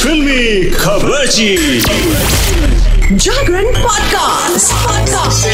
फिल्मी खबर जागरण podcast podcast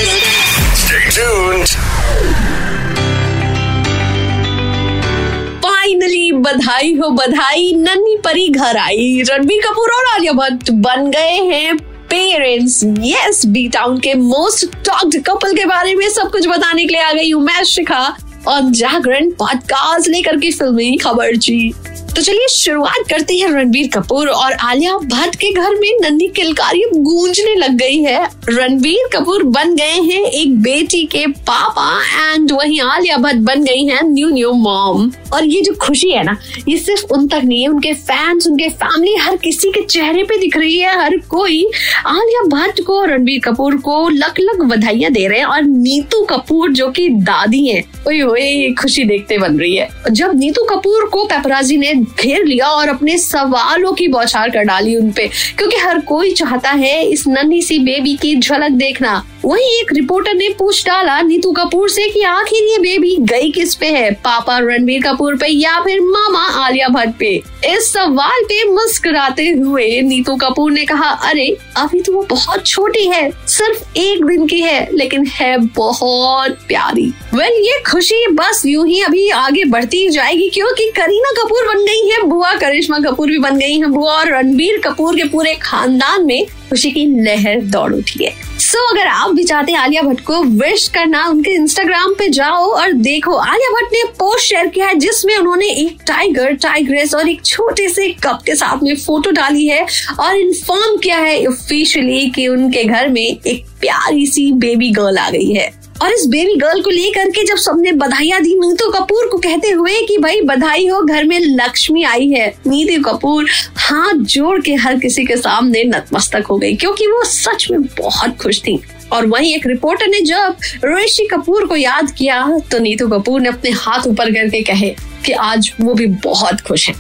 finally बधाई हो बधाई। नन्ही परी घर आई। रणबीर कपूर और आलिया भट्ट बन गए हैं पेरेंट्स यस बी टाउन के मोस्ट टॉक्ड कपल के बारे में सब कुछ बताने के लिए आ गई हूँ मैं शिखा। और जागरण पॉडकास्ट लेकर के फिल्मी खबर जी। तो चलिए शुरुआत करते हैं रणबीर कपूर और आलिया भट्ट के घर में नन्ही किलकारी गूंजने लग गई है। रणबीर कपूर बन गए हैं एक बेटी के पापा एंड वहीं आलिया भट्ट बन गई हैं न्यू न्यू मॉम और ये जो खुशी है ना, ये सिर्फ़ उन तक नहीं है, उनके फैंस उनके फैमिली हर किसी के चेहरे पे दिख रही है, हर कोई आलिया भट्ट को रणबीर कपूर को लक लक बधाइयाँ दे रहे हैं। और नीतू कपूर जो की दादी हैं खुशी देखते बन रही है। जब नीतू कपूर को पेपराजी ने घेर लिया और अपने सवालों की बौछार कर डाली उनपे, क्योंकि हर कोई चाहता है इस नन्ही सी बेबी की झलक देखना। वहीं एक रिपोर्टर ने पूछ डाला नीतू कपूर से कि आखिर ये बेबी गई किस पे है? पापा रणबीर कपूर पे या फिर मामा आलिया भट्ट पे? इस सवाल पे मुस्कुराते हुए नीतू कपूर ने कहा अरे अभी तो वो बहुत छोटी है सिर्फ़ एक दिन की है लेकिन है बहुत प्यारी। वेल ये खुशी बस यूँ ही अभी आगे बढ़ती जाएगी क्योंकि करीना कपूर बन गई है बुआ करिश्मा कपूर भी बन गई है बुआ और रणबीर कपूर के पूरे खानदान में खुशी की लहर दौड़ उठी है। सो so, अगर आप भी चाहते हैं आलिया भट्ट को विश करना, उनके इंस्टाग्राम पे जाओ और देखो। आलिया भट्ट ने पोस्ट शेयर किया है, जिसमें उन्होंने एक टाइगर टाइग्रेस और एक छोटे से कप के साथ में फ़ोटो डाली है और इन्फॉर्म किया है ऑफिशियली कि उनके घर में एक प्यारी सी बेबी गर्ल आ गई है। और इस बेबी गर्ल को लेकर के जब सबने बधाइयाँ दी, नीतू कपूर को कहते हुए कि भाई, बधाई हो, घर में लक्ष्मी आई है। नीतू कपूर हाथ जोड़ के हर किसी के सामने नतमस्तक हो गई, क्योंकि वो सच में बहुत खुश थी। और वहीं एक रिपोर्टर ने जब ऋषि कपूर को याद किया तो नीतू कपूर ने अपने हाथ ऊपर करके कहे कि आज वो भी बहुत खुश हैं।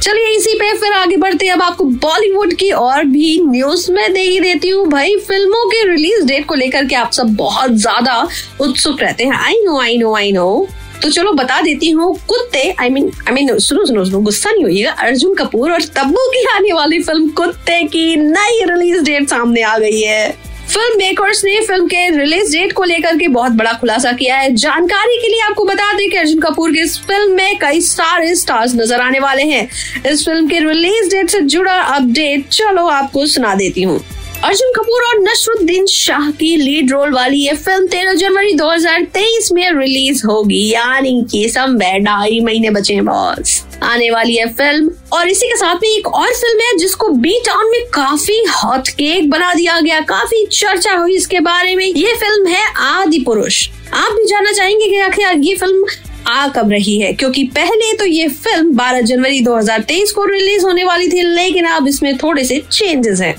चलिए इसी पे फिर आगे बढ़ते हैं। अब आपको बॉलीवुड की और भी न्यूज़ में दे ही देती हूँ। भाई, फ़िल्मों के रिलीज़ डेट को लेकर के आप सब बहुत ज़्यादा उत्सुक रहते हैं। I know I know I know तो चलो बता देती हूँ, कुत्ते आई मीन आई मीन सुनो सुनो सुनो, गुस्सा नहीं होइएगा। अर्जुन कपूर और तब्बू की आने वाली फ़िल्म कुत्ते की नई रिलीज़ डेट सामने आ गई है। फ़िल्म मेकर्स ने फ़िल्म के रिलीज़ डेट को लेकर के बहुत बड़ा खुलासा किया है। जानकारी के लिए आपको बता दें कि अर्जुन कपूर की इस फ़िल्म में कई सारे स्टार्स नज़र आने वाले हैं। इस फ़िल्म के रिलीज़ डेट से जुड़ा अपडेट, चलो आपको सुना देती हूँ। अर्जुन कपूर और नशरुद्दीन शाह की लीड रोल वाली ये फ़िल्म 13 जनवरी 2023 में रिलीज़ होगी, यानी कि सम ढाई महीने बचे बॉस। आने वाली है फ़िल्म। और इसी के साथ में एक और फ़िल्म है, जिसको बी टाउन में काफ़ी हॉट केक बना दिया गया, काफ़ी चर्चा हुई इसके बारे में। ये फ़िल्म है आदि पुरुष। आप भी जानना चाहेंगे कि आखिर ये फ़िल्म आ कब रही है, क्योंकि पहले तो ये फ़िल्म 12 जनवरी 2023 को रिलीज़ होने वाली थी, लेकिन अब इसमें थोड़े से चेंजेस हैं।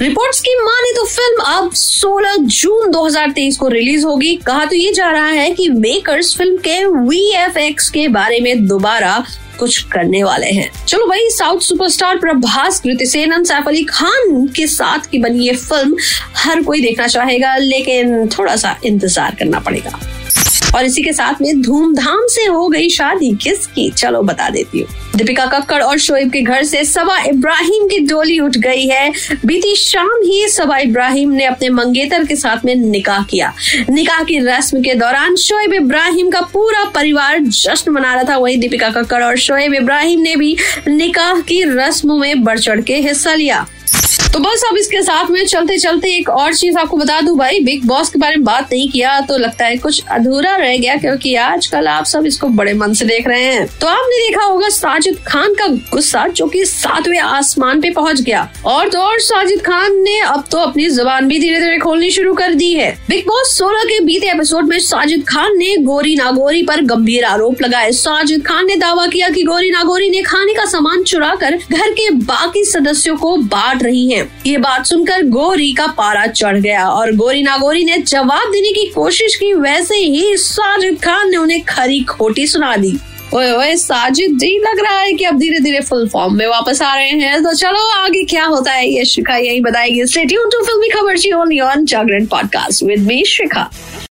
रिपोर्ट्स की माने तो फ़िल्म अब 16 जून 2023 को रिलीज़ होगी। कहा तो ये जा रहा है कि मेकर्स फ़िल्म के वीएफएक्स के बारे में दोबारा कुछ करने वाले हैं। चलो भाई साउथ सुपरस्टार प्रभास कृति सेन सैफ अली खान के साथ की बनी ये फ़िल्म हर कोई देखना चाहेगा, लेकिन थोड़ा सा इंतज़ार करना पड़ेगा। और इसी के साथ में धूमधाम से हो गई शादी। किसकी? चलो बता देती हूँ। दीपिका कक्कड़ और शोएब के घर से सबा इब्राहिम की डोली उठ गई है। बीती शाम ही सबा इब्राहिम ने अपने मंगेतर के साथ में निकाह किया। निकाह की रस्म के दौरान शोएब इब्राहिम का पूरा परिवार जश्न मना रहा था। वहीं दीपिका कक्कड़ और शोएब इब्राहिम ने भी निकाह की रस्म में बढ़ चढ़ के हिस्सा लिया। तो बस अब इसके साथ में चलते चलते एक और चीज़ आपको बता दूँ भाई बिग बॉस के बारे में बात नहीं किया तो लगता है कुछ अधूरा रह गया क्योंकि आजकल आप सब इसको बड़े मन से देख रहे हैं। तो आपने देखा होगा साजिद खान का गुस्सा जो कि सातवें आसमान पे पहुँच गया। और तो और साजिद खान ने अब तो अपनी जबान भी धीरे धीरे खोलनी शुरू कर दी है। बिग बॉस सोलह के बीते एपिसोड में साजिद खान ने गोरी नागोरी पर गंभीर आरोप लगाए। साजिद खान ने दावा किया कि गोरी नागोरी ने खाने का सामान चुरा कर घर के बाकी सदस्यों को बांट रही है। ये बात सुनकर गोरी का पारा चढ़ गया और गोरी नागोरी ने जवाब देने की कोशिश की। वैसे ही साजिद खान ने उन्हें खरी खोटी सुना दी। ओए ओए, साजिद जी, लग रहा है कि अब धीरे धीरे फुल फॉर्म में वापस आ रहे हैं। तो चलो, आगे क्या होता है, ये शिखा यही बताएगी। फिल्मी खबर जी only on Jagran podcast with me Shikha